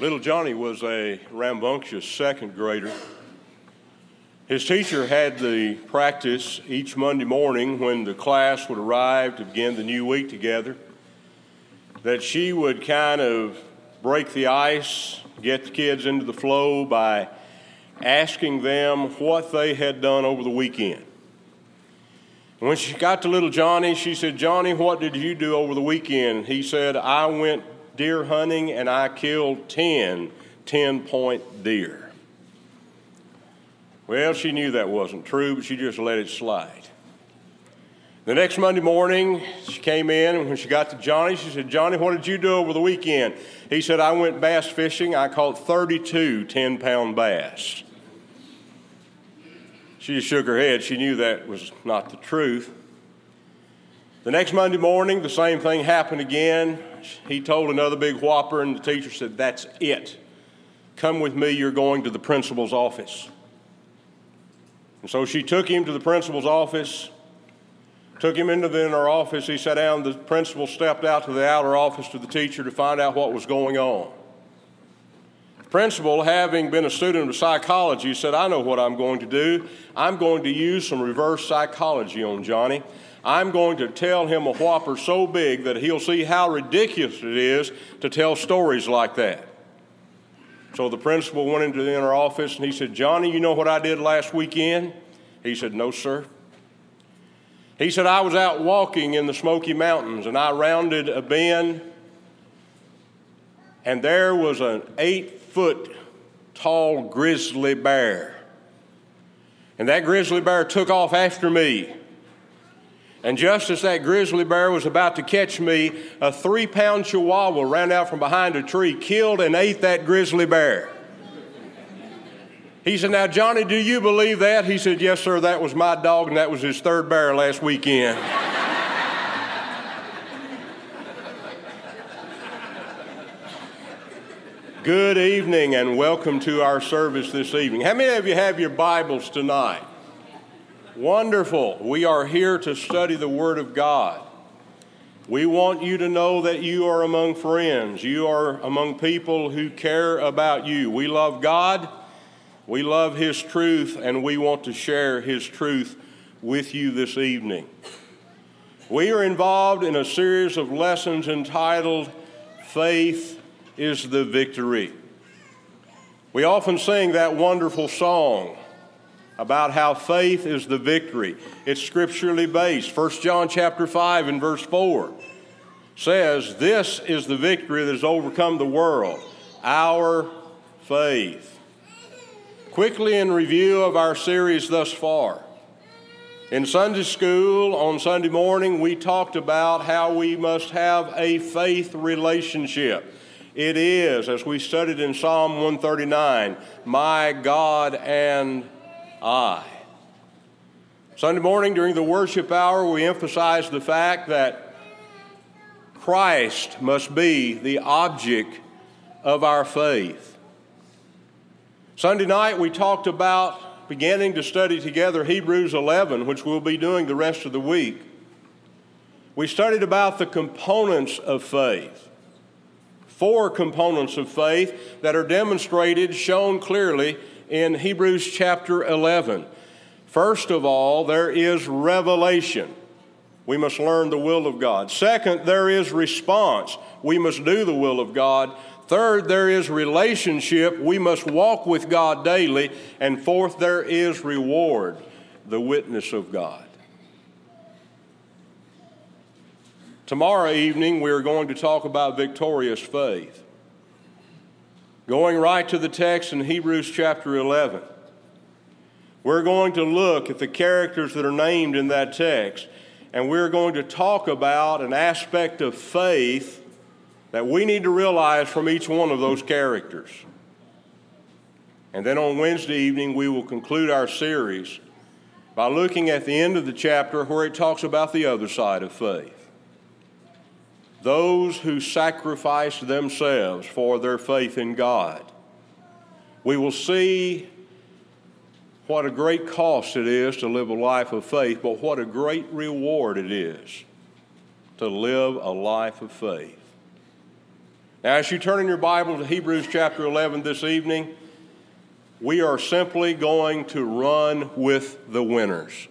Little Johnny was a rambunctious second grader. His teacher had the practice each Monday morning when the class would arrive to begin the new week together that she would kind of break the ice, get the kids into the flow by asking them what they had done over the weekend. When she got to little Johnny, she said, Johnny, what did you do over the weekend? He said, I went deer hunting and I killed 10 10 point deer. Well, she knew that wasn't true, but she just let it slide. The next Monday morning, she came in, and when she got to Johnny, she said, Johnny, what did you do over the weekend? He said, I went bass fishing. I caught 32 10 pound bass. She just shook her head. She knew that was not the truth. The next Monday morning, the same thing happened again. He told another big whopper, and the teacher said, That's it. Come with me, you're going to the principal's office. And so she took him to the principal's office, took him into the inner office. He sat down. The principal stepped out to the outer office to the teacher to find out what was going on The principal, having been a student of psychology, said, I know what I'm going to do. I'm going to use some reverse psychology on Johnny. I'm going to tell him a whopper so big that he'll see how ridiculous it is to tell stories like that. So the principal went into the inner office and he said, Johnny, you know what I did last weekend? He said, No, sir. He said, I was out walking in the Smoky Mountains and I rounded a bend, and there was an eight foot tall grizzly bear. And that grizzly bear took off after me. And just as that grizzly bear was about to catch me, a three pound chihuahua ran out from behind a tree, killed and ate that grizzly bear. He said, Now, Johnny, do you believe that? He said, Yes, sir, that was my dog, and that was his third bear last weekend. Good evening and welcome to our service this evening. How many of you have your Bibles tonight? Wonderful. We are here to study the Word of God. We want you to know that you are among friends. You are among people who care about you. We love God, we love His truth, and we want to share His truth with you this evening. We are involved in a series of lessons entitled Faith is the victory. We often sing that wonderful song about how faith is the victory. It's scripturally based. 1 John chapter 5 and verse 4 says, This is the victory that has overcome the world, our faith. Quickly in review of our series thus far. In Sunday school on Sunday morning, we talked about how we must have a faith relationship. It is, as we studied in Psalm 139, my God and I. Sunday morning during the worship hour, we emphasized the fact that Christ must be the object of our faith. Sunday night, we talked about beginning to study together Hebrews 11, which we'll be doing the rest of the week. We studied about the components of faith four components of faith that are demonstrated, shown clearly in Hebrews chapter 11. First of all, there is revelation. We must learn the will of God. Second, there is response. We must do the will of God. Third, there is relationship. We must walk with God daily. And fourth, there is reward, the witness of God. Tomorrow evening, we're going to talk about victorious faith. Going right to the text in Hebrews chapter 11, we're going to look at the characters that are named in that text, and we're going to talk about an aspect of faith that we need to realize from each one of those characters. And then on Wednesday evening, we will conclude our series by looking at the end of the chapter where it talks about the other side of faith those who sacrifice themselves for their faith in God. We will see what a great cost it is to live a life of faith, but what a great reward it is to live a life of faith. Now, as you turn in your Bible to Hebrews chapter 11 this evening, we are simply going to run with the winners.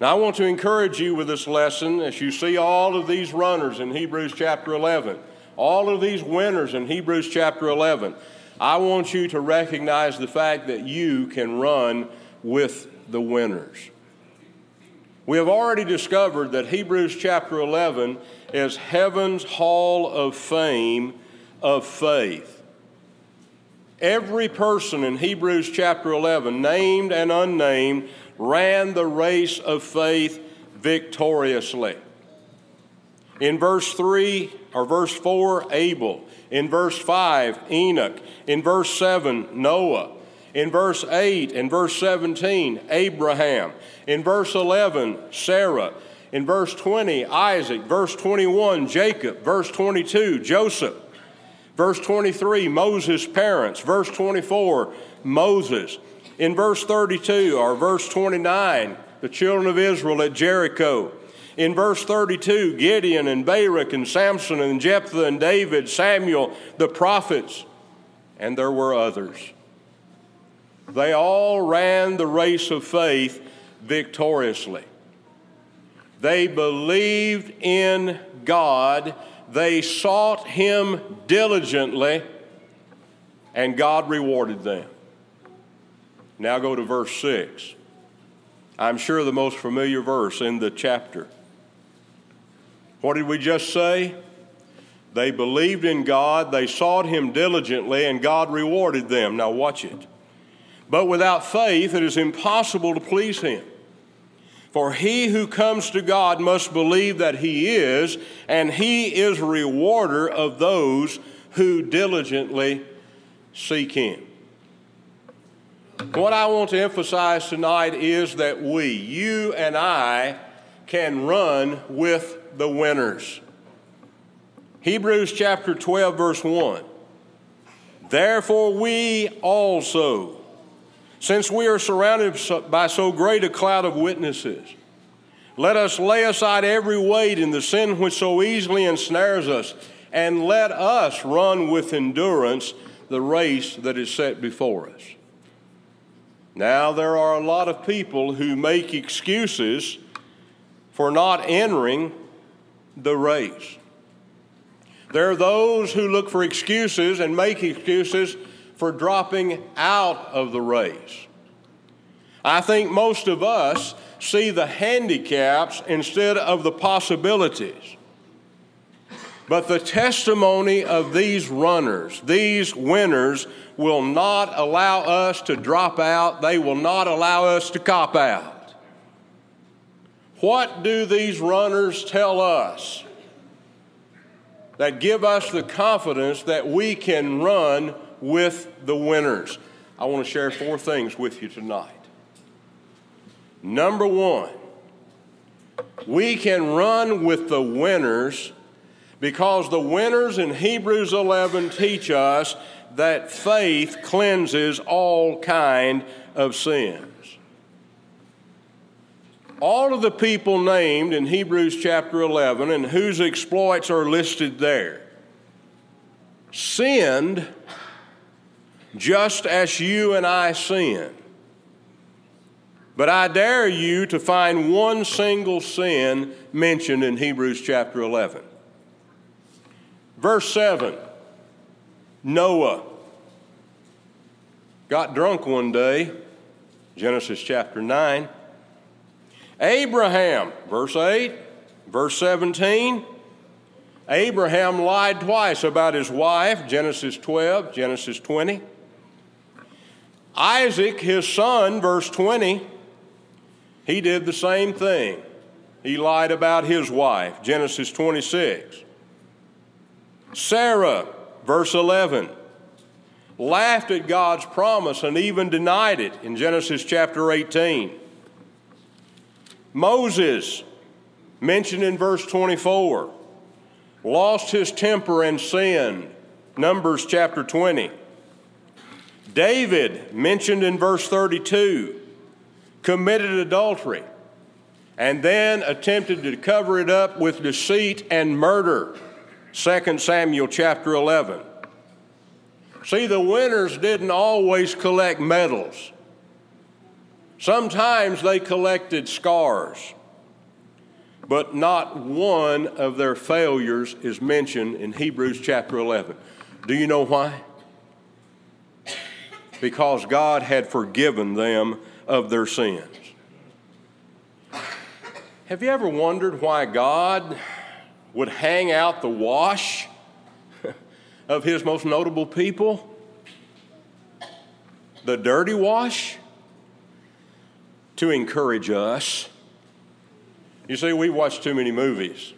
Now, I want to encourage you with this lesson as you see all of these runners in Hebrews chapter 11, all of these winners in Hebrews chapter 11. I want you to recognize the fact that you can run with the winners. We have already discovered that Hebrews chapter 11 is heaven's hall of fame of faith. Every person in Hebrews chapter 11, named and unnamed, ran the race of faith victoriously. In verse 3 or verse 4, Abel. In verse 5, Enoch. In verse 7, Noah. In verse 8 and verse 17, Abraham. In verse 11, Sarah. In verse 20, Isaac. Verse 21, Jacob. Verse 22, Joseph. Verse 23, Moses' parents. Verse 24, Moses. In verse 32 or verse 29, the children of Israel at Jericho. In verse 32, Gideon and Barak and Samson and Jephthah and David, Samuel, the prophets, and there were others. They all ran the race of faith victoriously. They believed in God, they sought Him diligently, and God rewarded them. Now go to verse 6. I'm sure the most familiar verse in the chapter. What did we just say? They believed in God, they sought Him diligently, and God rewarded them. Now watch it. But without faith, it is impossible to please Him. For he who comes to God must believe that He is, and He is rewarder of those who diligently seek Him. What I want to emphasize tonight is that we, you and I, can run with the winners. Hebrews chapter 12, verse 1. Therefore, we also since we are surrounded by so great a cloud of witnesses, let us lay aside every weight and the sin which so easily ensnares us, and let us run with endurance the race that is set before us. Now, there are a lot of people who make excuses for not entering the race. There are those who look for excuses and make excuses for dropping out of the race. I think most of us see the handicaps instead of the possibilities. But the testimony of these runners, these winners, will not allow us to drop out. They will not allow us to cop out. What do these runners tell us that give us the confidence that we can run with the winners. I want to share four things with you tonight. Number one, we can run with the winners because the winners in Hebrews 11 teach us that faith cleanses all kind of sins. All of the people named in Hebrews chapter 11 and whose exploits are listed there sinned just as you and I sin. But I dare you to find one single sin mentioned in Hebrews chapter 11. Verse 7 Noah got drunk one day, Genesis chapter 9. Abraham, verse 8, verse 17. Abraham lied twice about his wife, Genesis 12, Genesis 20. Isaac, his son, verse 20, he did the same thing. He lied about his wife, Genesis 26. Sarah, verse 11, laughed at God's promise and even denied it in Genesis chapter 18. Moses, mentioned in verse 24, lost his temper and sinned, Numbers chapter 20. David, mentioned in verse 32, committed adultery and then attempted to cover it up with deceit and murder. 2 Samuel chapter 11. See, the winners didn't always collect medals. Sometimes they collected scars, but not one of their failures is mentioned in Hebrews chapter 11. Do you know why? Because God had forgiven them of their sins. Have you ever wondered why God would hang out the wash of his most notable people? The dirty wash? To encourage us. You see, we watch too many movies,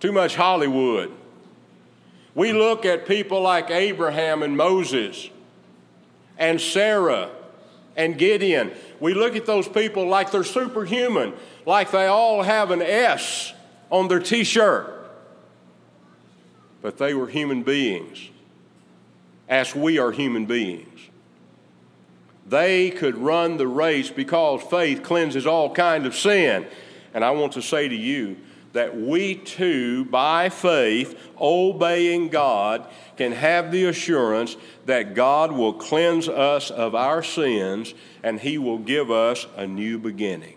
too much Hollywood. We look at people like Abraham and Moses and Sarah and Gideon. We look at those people like they're superhuman, like they all have an S on their t shirt. But they were human beings, as we are human beings. They could run the race because faith cleanses all kind of sin. And I want to say to you that we too, by faith, obeying God, can have the assurance that God will cleanse us of our sins and He will give us a new beginning.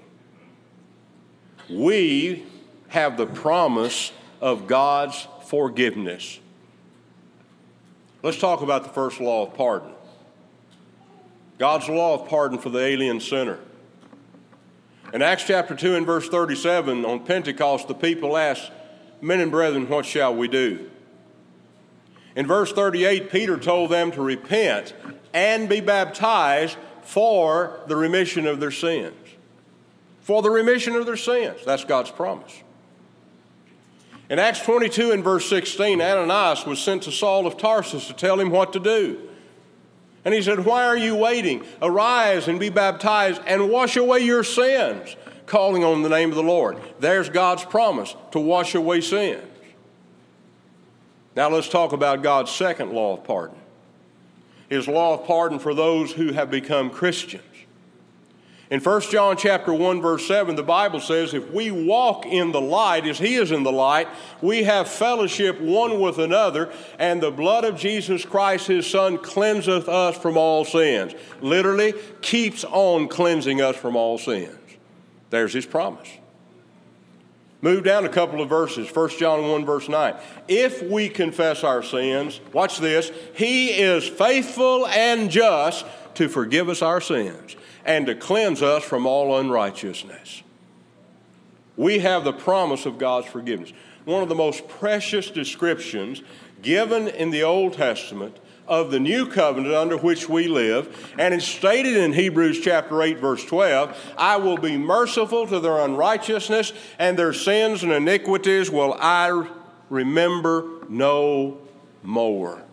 We have the promise of God's forgiveness. Let's talk about the first law of pardon. God's law of pardon for the alien sinner. In Acts chapter 2 and verse 37, on Pentecost, the people asked, Men and brethren, what shall we do? In verse 38, Peter told them to repent and be baptized for the remission of their sins. For the remission of their sins. That's God's promise. In Acts 22 and verse 16, Ananias was sent to Saul of Tarsus to tell him what to do. And he said, Why are you waiting? Arise and be baptized and wash away your sins, calling on the name of the Lord. There's God's promise to wash away sins. Now let's talk about God's second law of pardon his law of pardon for those who have become Christians. In 1 John chapter 1 verse 7 the Bible says if we walk in the light as he is in the light we have fellowship one with another and the blood of Jesus Christ his son cleanseth us from all sins. Literally keeps on cleansing us from all sins. There's his promise. Move down a couple of verses. 1 John 1 verse 9. If we confess our sins, watch this, he is faithful and just to forgive us our sins and to cleanse us from all unrighteousness. We have the promise of God's forgiveness. One of the most precious descriptions given in the Old Testament of the new covenant under which we live. And it's stated in Hebrews chapter 8, verse 12 I will be merciful to their unrighteousness, and their sins and iniquities will I remember no more.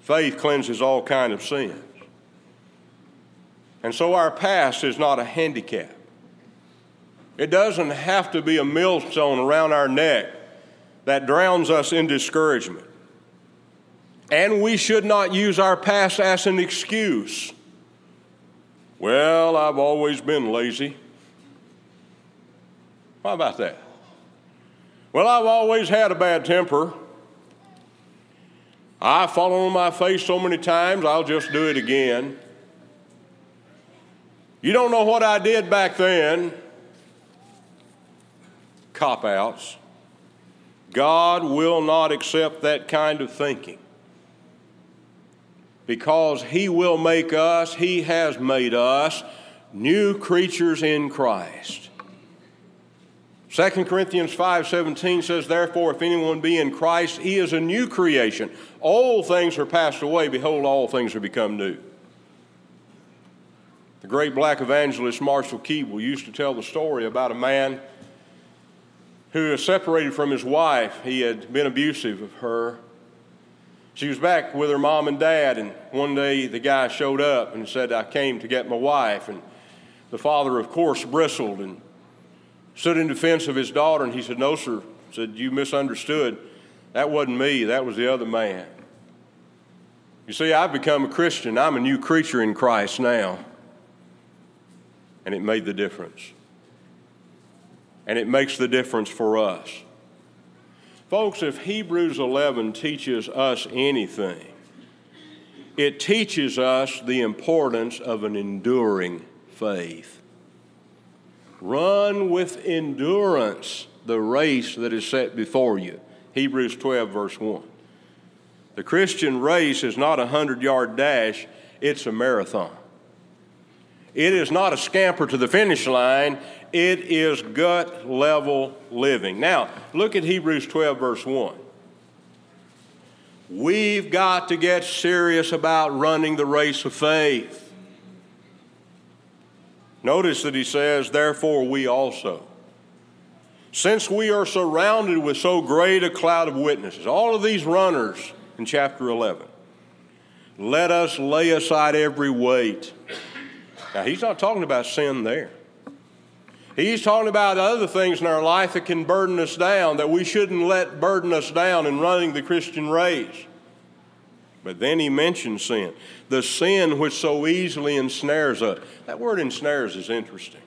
Faith cleanses all kind of sins. And so our past is not a handicap. It doesn't have to be a millstone around our neck that drowns us in discouragement. And we should not use our past as an excuse. Well, I've always been lazy. How about that? Well, I've always had a bad temper. I've fallen on my face so many times, I'll just do it again. You don't know what I did back then. Cop outs. God will not accept that kind of thinking. Because He will make us, He has made us, new creatures in Christ. 2 Corinthians 5:17 says therefore if anyone be in Christ he is a new creation all things are passed away behold all things are become new the great black evangelist Marshall Keeble used to tell the story about a man who was separated from his wife. He had been abusive of her. She was back with her mom and dad, and one day the guy showed up and said, I came to get my wife. And the father, of course, bristled and stood in defense of his daughter, and he said, No, sir. Said, You misunderstood. That wasn't me, that was the other man. You see, I've become a Christian. I'm a new creature in Christ now and it made the difference. And it makes the difference for us. Folks, if Hebrews 11 teaches us anything, it teaches us the importance of an enduring faith. Run with endurance the race that is set before you. Hebrews 12, verse 1. The Christian race is not a 100 yard dash, it's a marathon. It is not a scamper to the finish line, it is gut level living. Now, look at Hebrews 12, verse 1. We've got to get serious about running the race of faith. Notice that he says, Therefore, we also. Since we are surrounded with so great a cloud of witnesses, all of these runners in chapter 11, let us lay aside every weight. Now, he's not talking about sin there. He's talking about other things in our life that can burden us down, that we shouldn't let burden us down in running the Christian race. But then he mentions sin, the sin which so easily ensnares us. That word ensnares is interesting.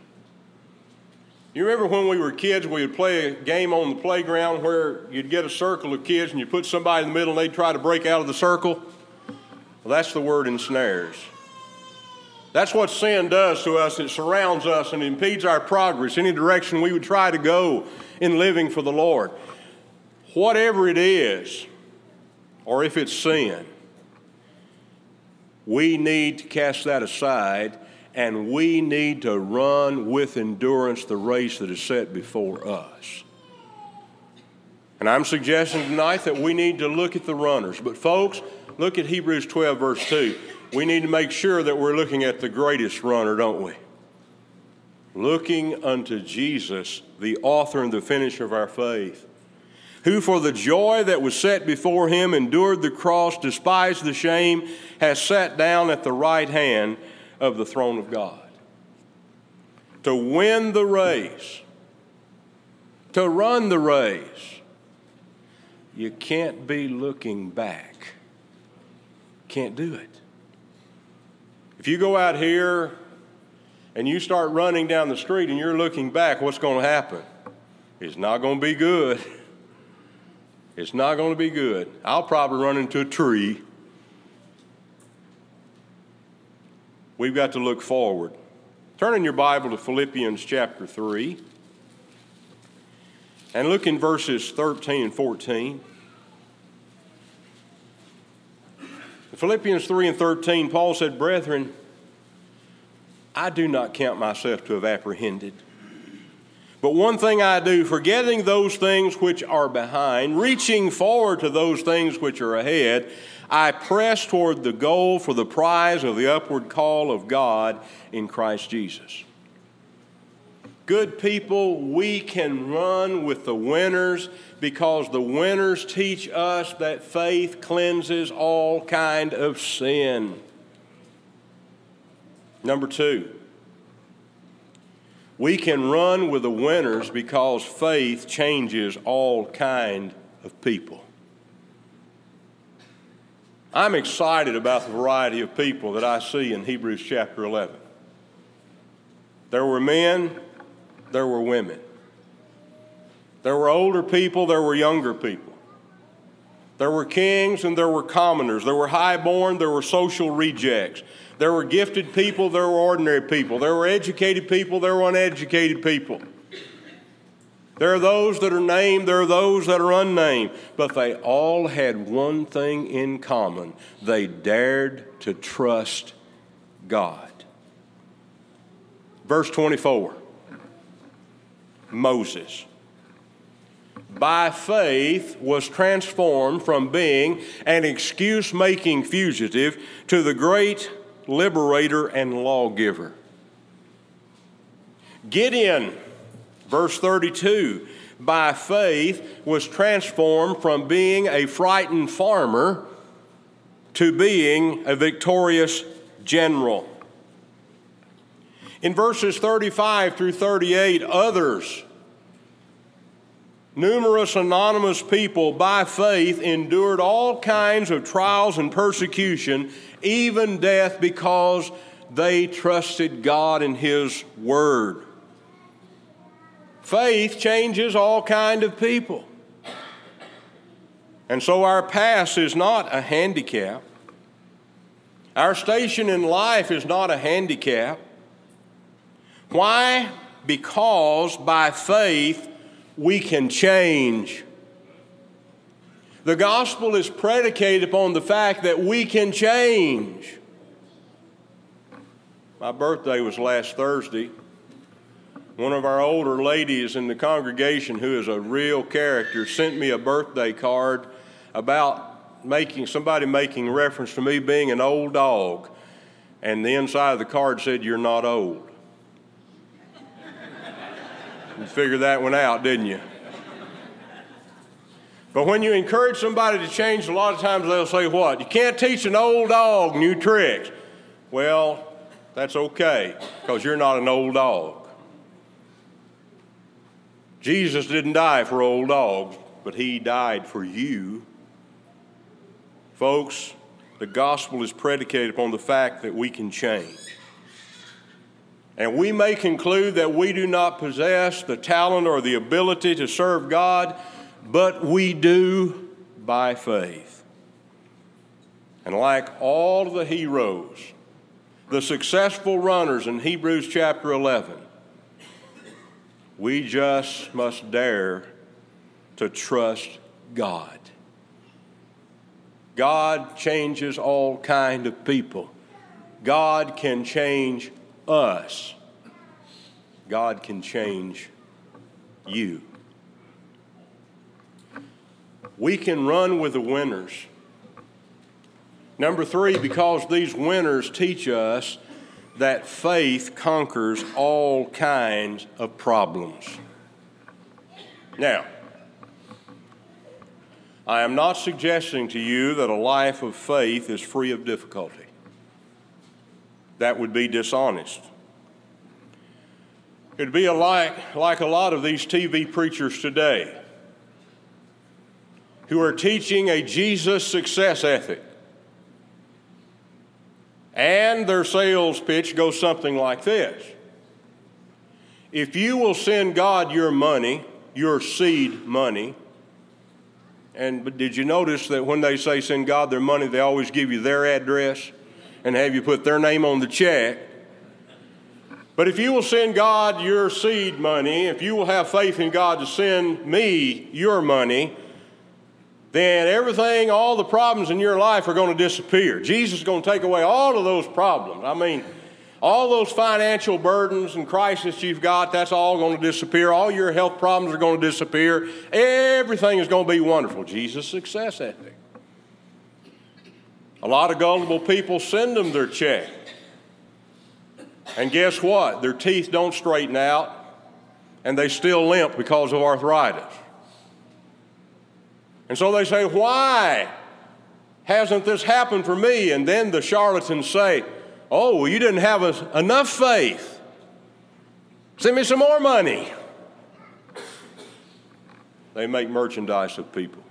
You remember when we were kids, we would play a game on the playground where you'd get a circle of kids and you put somebody in the middle and they'd try to break out of the circle? Well, that's the word ensnares. That's what sin does to us. It surrounds us and impedes our progress, any direction we would try to go in living for the Lord. Whatever it is, or if it's sin, we need to cast that aside and we need to run with endurance the race that is set before us. And I'm suggesting tonight that we need to look at the runners. But, folks, look at Hebrews 12, verse 2 we need to make sure that we're looking at the greatest runner, don't we? Looking unto Jesus, the author and the finisher of our faith, who for the joy that was set before him endured the cross, despised the shame, has sat down at the right hand of the throne of God. To win the race, to run the race, you can't be looking back. Can't do it. If you go out here and you start running down the street and you're looking back, what's going to happen? It's not going to be good. It's not going to be good. I'll probably run into a tree. We've got to look forward. Turn in your Bible to Philippians chapter 3 and look in verses 13 and 14. In Philippians 3 and 13, Paul said, Brethren, I do not count myself to have apprehended. But one thing I do, forgetting those things which are behind, reaching forward to those things which are ahead, I press toward the goal for the prize of the upward call of God in Christ Jesus. Good people, we can run with the winners because the winners teach us that faith cleanses all kind of sin. Number 2. We can run with the winners because faith changes all kind of people. I'm excited about the variety of people that I see in Hebrews chapter 11. There were men there were women. There were older people, there were younger people. There were kings and there were commoners. There were highborn, there were social rejects. There were gifted people, there were ordinary people. There were educated people, there were uneducated people. There are those that are named, there are those that are unnamed, but they all had one thing in common they dared to trust God. Verse 24. Moses. By faith, was transformed from being an excuse making fugitive to the great liberator and lawgiver. Gideon, verse 32, by faith was transformed from being a frightened farmer to being a victorious general. In verses 35 through 38, others, numerous anonymous people by faith endured all kinds of trials and persecution, even death, because they trusted God and His Word. Faith changes all kind of people. And so our past is not a handicap. Our station in life is not a handicap. Why? Because by faith we can change. The gospel is predicated upon the fact that we can change. My birthday was last Thursday. One of our older ladies in the congregation, who is a real character, sent me a birthday card about making somebody making reference to me being an old dog. And the inside of the card said, You're not old. You figured that one out, didn't you? But when you encourage somebody to change, a lot of times they'll say, What? You can't teach an old dog new tricks. Well, that's okay, because you're not an old dog. Jesus didn't die for old dogs, but He died for you. Folks, the gospel is predicated upon the fact that we can change. And we may conclude that we do not possess the talent or the ability to serve God but we do by faith. And like all the heroes, the successful runners in Hebrews chapter 11, we just must dare to trust God. God changes all kind of people. God can change us. God can change you. We can run with the winners. Number three, because these winners teach us that faith conquers all kinds of problems. Now, I am not suggesting to you that a life of faith is free of difficulty. That would be dishonest. It'd be like, like a lot of these TV preachers today who are teaching a Jesus success ethic. And their sales pitch goes something like this If you will send God your money, your seed money, and did you notice that when they say send God their money, they always give you their address and have you put their name on the check? But if you will send God your seed money, if you will have faith in God to send me your money, then everything, all the problems in your life are going to disappear. Jesus is going to take away all of those problems. I mean, all those financial burdens and crises you've got, that's all going to disappear. All your health problems are going to disappear. Everything is going to be wonderful. Jesus' success ethic. A lot of gullible people send them their check. And guess what? Their teeth don't straighten out and they still limp because of arthritis. And so they say, Why hasn't this happened for me? And then the charlatans say, Oh, well, you didn't have a, enough faith. Send me some more money. They make merchandise of people.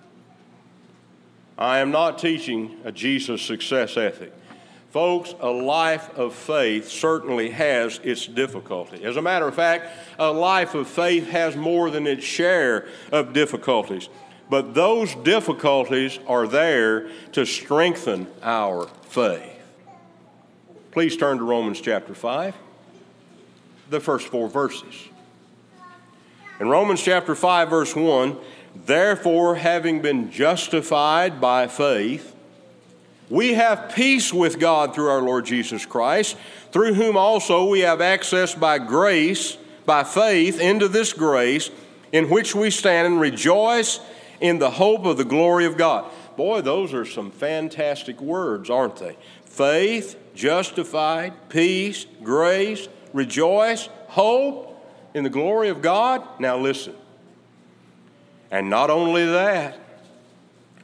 I am not teaching a Jesus success ethic. Folks, a life of faith certainly has its difficulty. As a matter of fact, a life of faith has more than its share of difficulties. But those difficulties are there to strengthen our faith. Please turn to Romans chapter 5, the first four verses. In Romans chapter 5, verse 1, therefore, having been justified by faith, we have peace with God through our Lord Jesus Christ, through whom also we have access by grace, by faith, into this grace in which we stand and rejoice in the hope of the glory of God. Boy, those are some fantastic words, aren't they? Faith, justified, peace, grace, rejoice, hope in the glory of God. Now listen. And not only that,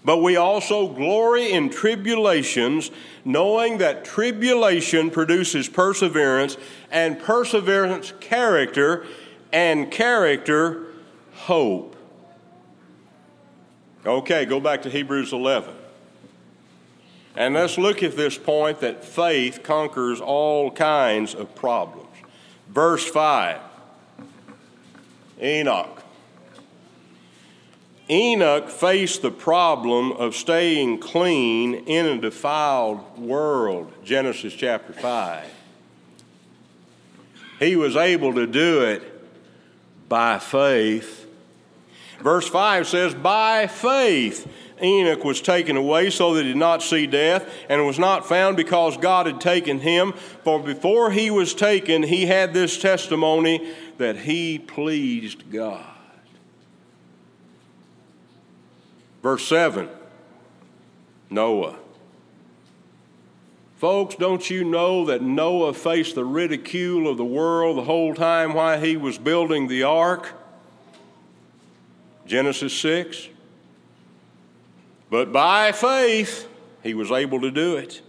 but we also glory in tribulations, knowing that tribulation produces perseverance, and perseverance, character, and character, hope. Okay, go back to Hebrews 11. And let's look at this point that faith conquers all kinds of problems. Verse 5 Enoch. Enoch faced the problem of staying clean in a defiled world, Genesis chapter 5. He was able to do it by faith. Verse 5 says, By faith Enoch was taken away so that he did not see death, and was not found because God had taken him. For before he was taken, he had this testimony that he pleased God. Verse 7 Noah. Folks, don't you know that Noah faced the ridicule of the world the whole time while he was building the ark? Genesis 6. But by faith, he was able to do it.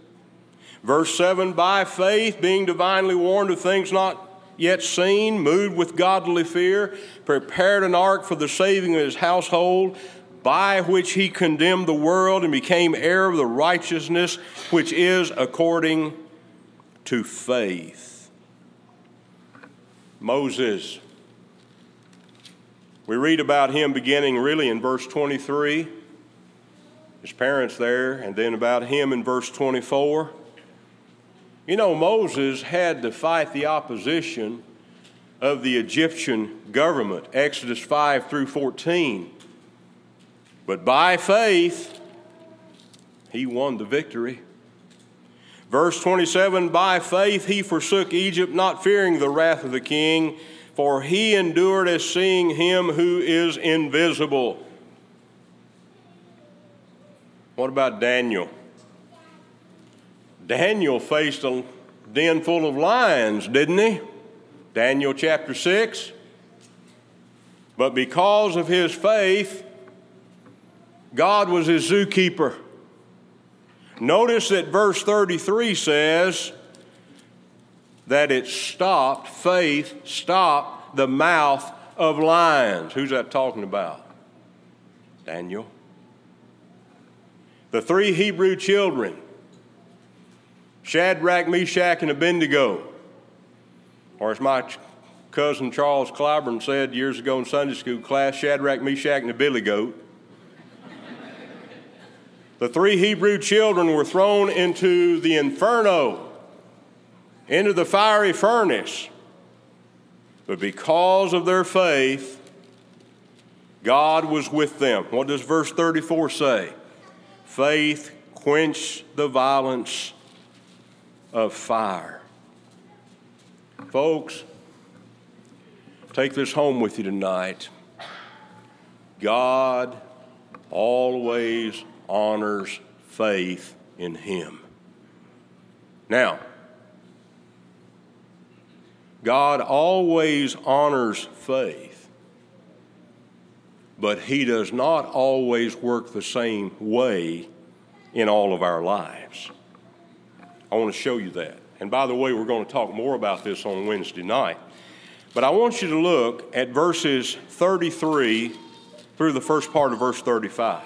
Verse 7 By faith, being divinely warned of things not yet seen, moved with godly fear, prepared an ark for the saving of his household, by which he condemned the world and became heir of the righteousness which is according to faith. Moses. We read about him beginning really in verse 23 his parents there, and then about him in verse 24. You know, Moses had to fight the opposition of the Egyptian government, Exodus 5 through 14. But by faith, he won the victory. Verse 27 By faith he forsook Egypt, not fearing the wrath of the king, for he endured as seeing him who is invisible. What about Daniel? Daniel faced a den full of lions, didn't he? Daniel chapter 6. But because of his faith, God was his zookeeper. Notice that verse 33 says that it stopped, faith stopped the mouth of lions. Who's that talking about? Daniel the three Hebrew children, Shadrach, Meshach, and Abednego, or as my cousin Charles Clyburn said years ago in Sunday school class, Shadrach, Meshach, and a billy goat. The three Hebrew children were thrown into the inferno, into the fiery furnace. But because of their faith, God was with them. What does verse 34 say? Faith quench the violence of fire. Folks, take this home with you tonight. God always honors faith in Him. Now, God always honors faith but He does not always work the same way in all of our lives. I want to show you that. And by the way, we're going to talk more about this on Wednesday night. But I want you to look at verses 33 through the first part of verse 35.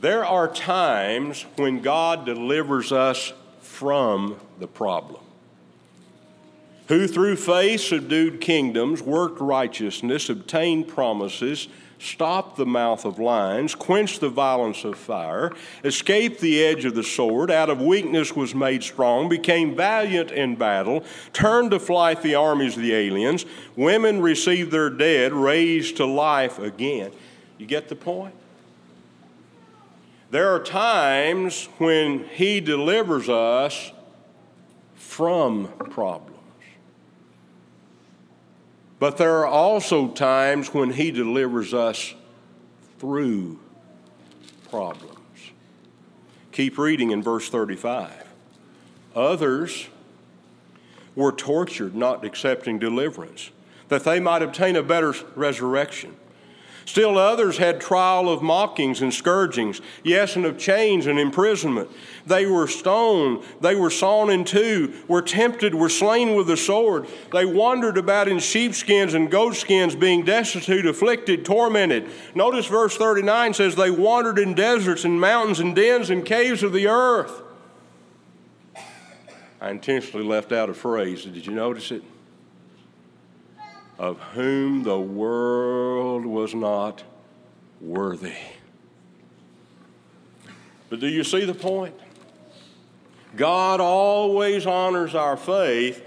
There are times when God delivers us from the problem who through faith subdued kingdoms, worked righteousness, obtained promises, stopped the mouth of lions, quenched the violence of fire, escaped the edge of the sword, out of weakness was made strong, became valiant in battle, turned to flight the armies of the aliens, women received their dead, raised to life again. You get the point? There are times when He delivers us from problems. But there are also times when He delivers us through problems. Keep reading in verse 35. Others were tortured, not accepting deliverance, that they might obtain a better resurrection. Still others had trial of mockings and scourgings, yes, and of chains and imprisonment. They were stoned, they were sawn in two, were tempted, were slain with the sword. They wandered about in sheepskins and goatskins, being destitute, afflicted, tormented. Notice verse 39 says, They wandered in deserts and mountains and dens and caves of the earth. I intentionally left out a phrase. Did you notice it? Of whom the world was not worthy. But do you see the point? God always honors our faith,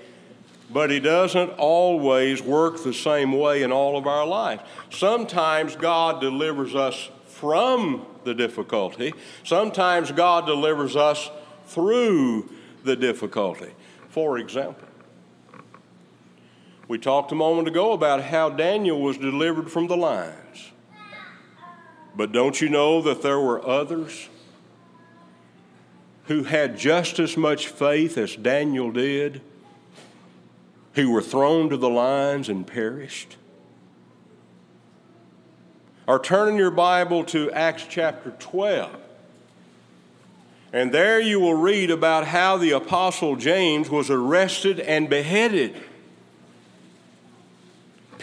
but He doesn't always work the same way in all of our lives. Sometimes God delivers us from the difficulty, sometimes God delivers us through the difficulty. For example, we talked a moment ago about how Daniel was delivered from the lions. But don't you know that there were others who had just as much faith as Daniel did, who were thrown to the lions and perished? Or turn in your Bible to Acts chapter 12. And there you will read about how the Apostle James was arrested and beheaded.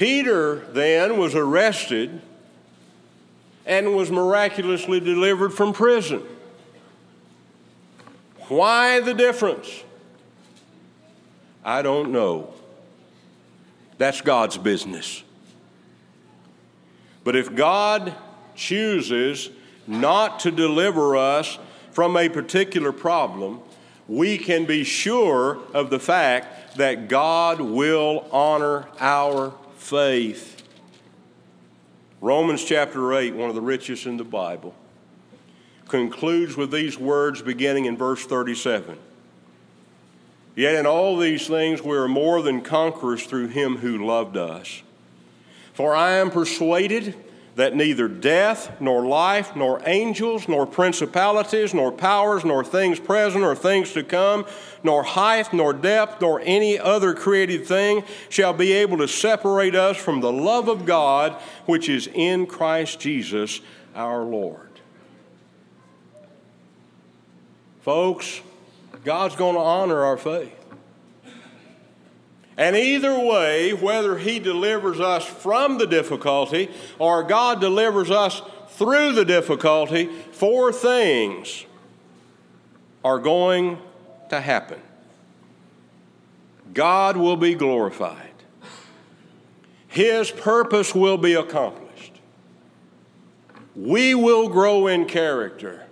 Peter then was arrested and was miraculously delivered from prison. Why the difference? I don't know. That's God's business. But if God chooses not to deliver us from a particular problem, we can be sure of the fact that God will honor our faith. Romans chapter 8, one of the richest in the Bible, concludes with these words beginning in verse 37. Yet in all these things we are more than conquerors through him who loved us. For I am persuaded that neither death, nor life, nor angels, nor principalities, nor powers, nor things present, or things to come, nor height, nor depth, nor any other created thing shall be able to separate us from the love of God which is in Christ Jesus our Lord. Folks, God's going to honor our faith. And either way, whether He delivers us from the difficulty or God delivers us through the difficulty, four things are going to happen. God will be glorified, His purpose will be accomplished, we will grow in character,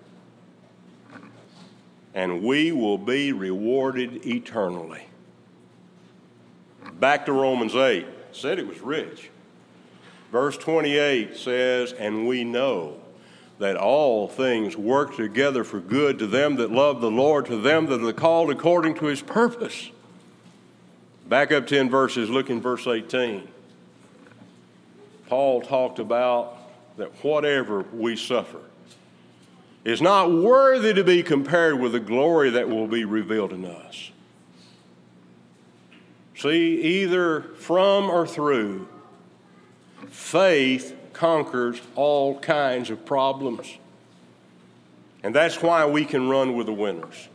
and we will be rewarded eternally. Back to Romans 8, said it was rich. Verse 28 says, And we know that all things work together for good to them that love the Lord, to them that are called according to his purpose. Back up 10 verses, look in verse 18. Paul talked about that whatever we suffer is not worthy to be compared with the glory that will be revealed in us. See, either from or through, faith conquers all kinds of problems. And that's why we can run with the winners.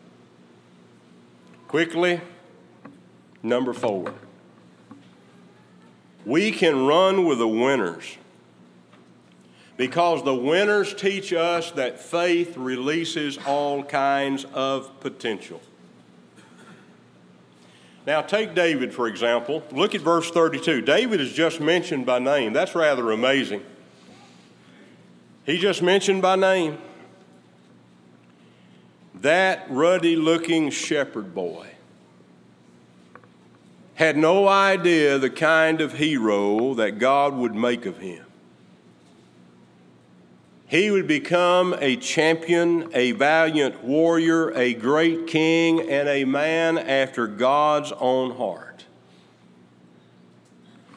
Quickly, number four. We can run with the winners because the winners teach us that faith releases all kinds of potential. Now, take David, for example. Look at verse 32. David is just mentioned by name. That's rather amazing. He just mentioned by name. That ruddy looking shepherd boy had no idea the kind of hero that God would make of him. He would become a champion, a valiant warrior, a great king, and a man after God's own heart.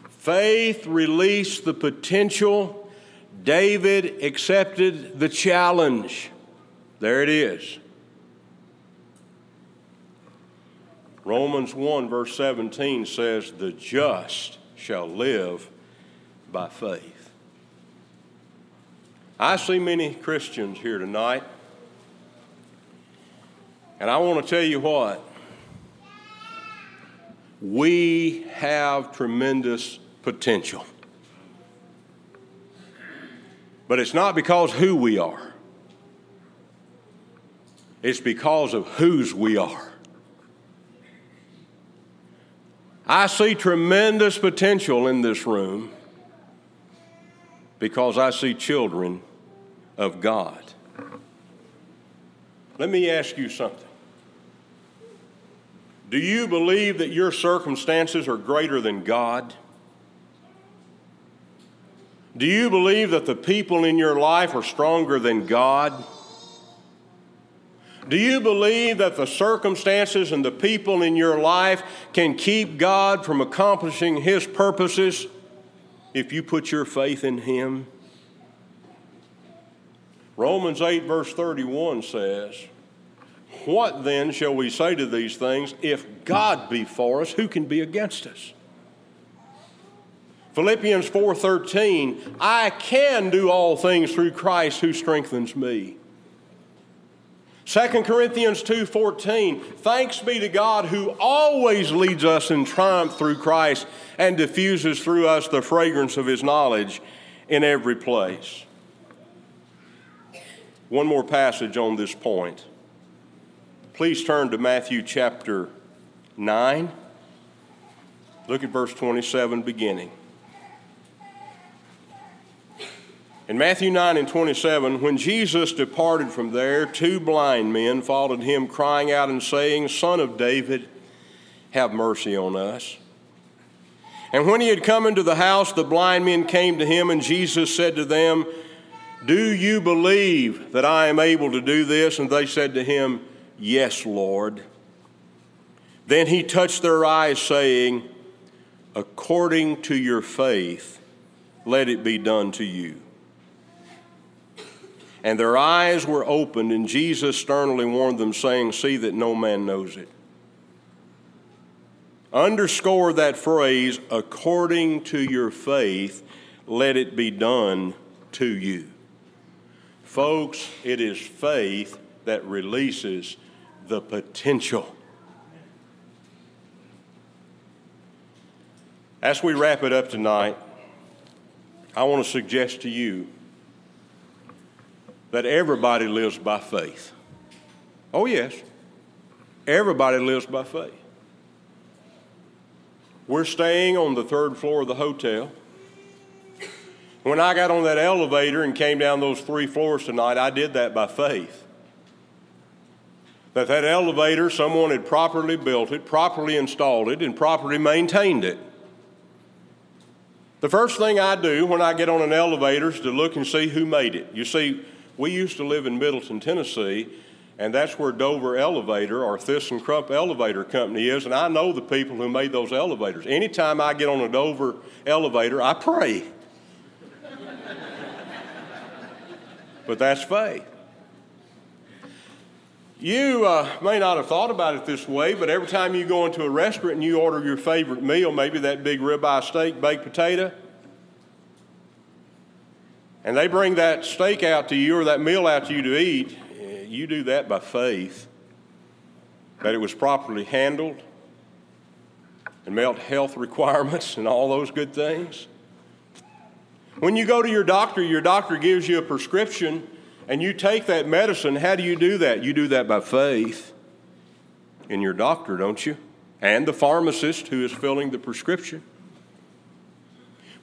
Faith released the potential. David accepted the challenge. There it is. Romans 1, verse 17 says, The just shall live by faith. I see many Christians here tonight, and I want to tell you what. We have tremendous potential. But it's not because who we are. It's because of whose we are. I see tremendous potential in this room because I see children of God. Let me ask you something. Do you believe that your circumstances are greater than God? Do you believe that the people in your life are stronger than God? Do you believe that the circumstances and the people in your life can keep God from accomplishing His purposes if you put your faith in Him? Romans 8, verse 31 says, What then shall we say to these things? If God be for us, who can be against us? Philippians 4:13, I can do all things through Christ who strengthens me. 2 Corinthians 2:14 Thanks be to God who always leads us in triumph through Christ and diffuses through us the fragrance of his knowledge in every place. One more passage on this point. Please turn to Matthew chapter 9. Look at verse 27 beginning. In Matthew 9 and 27, when Jesus departed from there, two blind men followed him, crying out and saying, Son of David, have mercy on us. And when he had come into the house, the blind men came to him, and Jesus said to them, Do you believe that I am able to do this? And they said to him, Yes, Lord. Then he touched their eyes, saying, According to your faith, let it be done to you and their eyes were opened, and Jesus sternly warned them, saying, See that no man knows it. Underscore that phrase, according to your faith, let it be done to you. Folks, it is faith that releases the potential. As we wrap it up tonight, I want to suggest to you that everybody lives by faith. Oh, yes, everybody lives by faith. We're staying on the third floor of the hotel. When I got on that elevator and came down those three floors tonight, I did that by faith. That that elevator, someone had properly built it, properly installed it, and properly maintained it. The first thing I do when I get on an elevator is to look and see who made it. You see, we used to live in Middleton, Tennessee, and that's where Dover Elevator or ThyssenKrupp Elevator Company is, and I know the people who made those elevators. Anytime I get on a Dover elevator, I pray. but that's faith. You uh, may not have thought about it this way, but every time you go into a restaurant and you order your favorite meal, maybe that big ribeye steak, baked potato, and they bring that steak out to you or that meal out to you to eat, you do that by faith that it was properly handled and met health requirements and all those good things. When you go to your doctor, your doctor gives you a prescription and you take that medicine. How do you do that? You do that by faith in your doctor, don't you? And the pharmacist who is filling the prescription.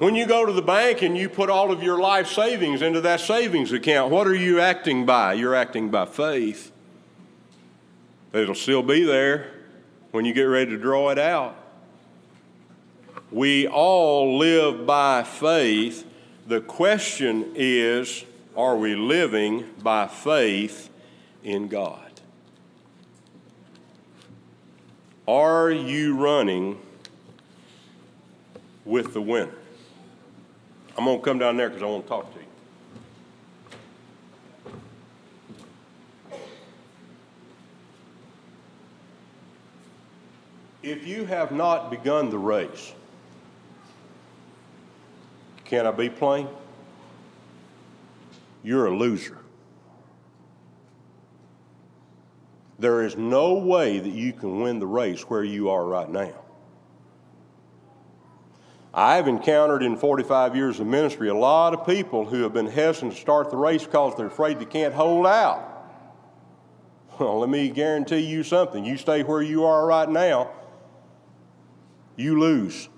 When you go to the bank and you put all of your life savings into that savings account, what are you acting by? You're acting by faith. It'll still be there when you get ready to draw it out. We all live by faith. The question is are we living by faith in God? Are you running with the winner? I'm going to come down there because I want to talk to you. If you have not begun the race, can I be plain? You're a loser. There is no way that you can win the race where you are right now. I've encountered in 45 years of ministry a lot of people who have been hesitant to start the race because they're afraid they can't hold out. Well, let me guarantee you something. You stay where you are right now, you lose.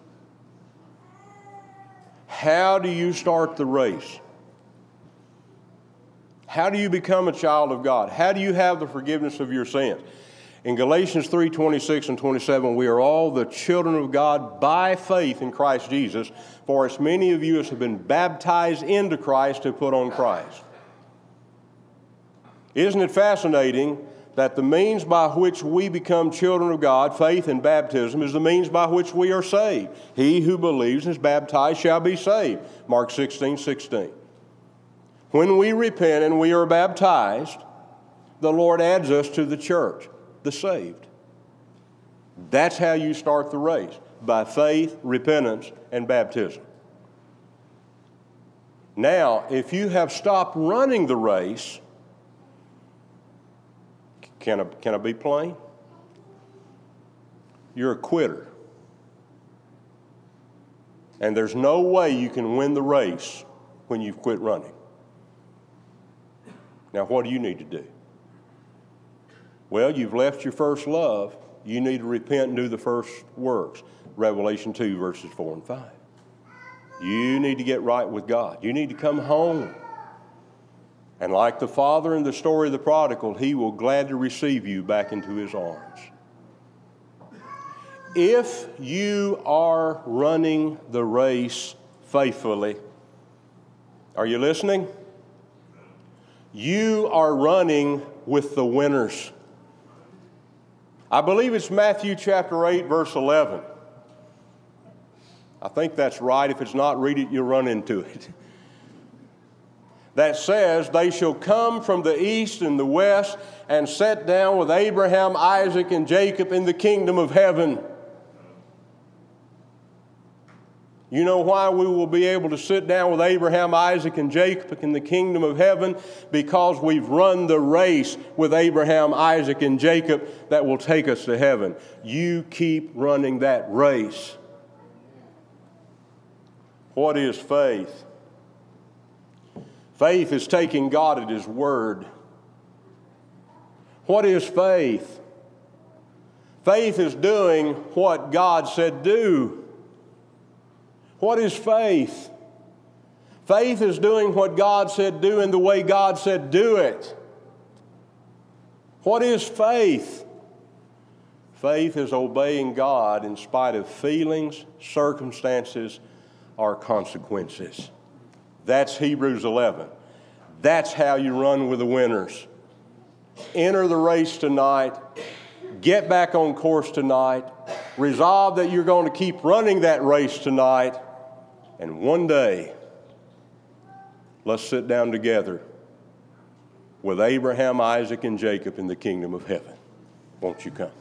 How do you start the race? How do you become a child of God? How do you have the forgiveness of your sins? In Galatians 3 26 and 27, we are all the children of God by faith in Christ Jesus. For as many of you as have been baptized into Christ have put on Christ. Isn't it fascinating that the means by which we become children of God, faith and baptism, is the means by which we are saved? He who believes and is baptized shall be saved. Mark 16 16. When we repent and we are baptized, the Lord adds us to the church, the saved. That's how you start the race by faith, repentance, and baptism. Now, if you have stopped running the race, can I, can I be plain? You're a quitter. And there's no way you can win the race when you've quit running. Now, what do you need to do? Well, you've left your first love. You need to repent and do the first works. Revelation 2, verses 4 and 5. You need to get right with God. You need to come home. And like the father in the story of the prodigal, he will gladly receive you back into his arms. If you are running the race faithfully, are you listening? You are running with the winners. I believe it's Matthew chapter 8, verse 11. I think that's right. If it's not, read it, you'll run into it. That says, They shall come from the east and the west and sit down with Abraham, Isaac, and Jacob in the kingdom of heaven. You know why we will be able to sit down with Abraham, Isaac, and Jacob in the kingdom of heaven? Because we've run the race with Abraham, Isaac, and Jacob that will take us to heaven. You keep running that race. What is faith? Faith is taking God at His word. What is faith? Faith is doing what God said do. What is faith? Faith is doing what God said do in the way God said do it. What is faith? Faith is obeying God in spite of feelings, circumstances, or consequences. That's Hebrews 11. That's how you run with the winners. Enter the race tonight. Get back on course tonight. Resolve that you're going to keep running that race tonight and one day, let's sit down together with Abraham, Isaac, and Jacob in the kingdom of heaven. Won't you come?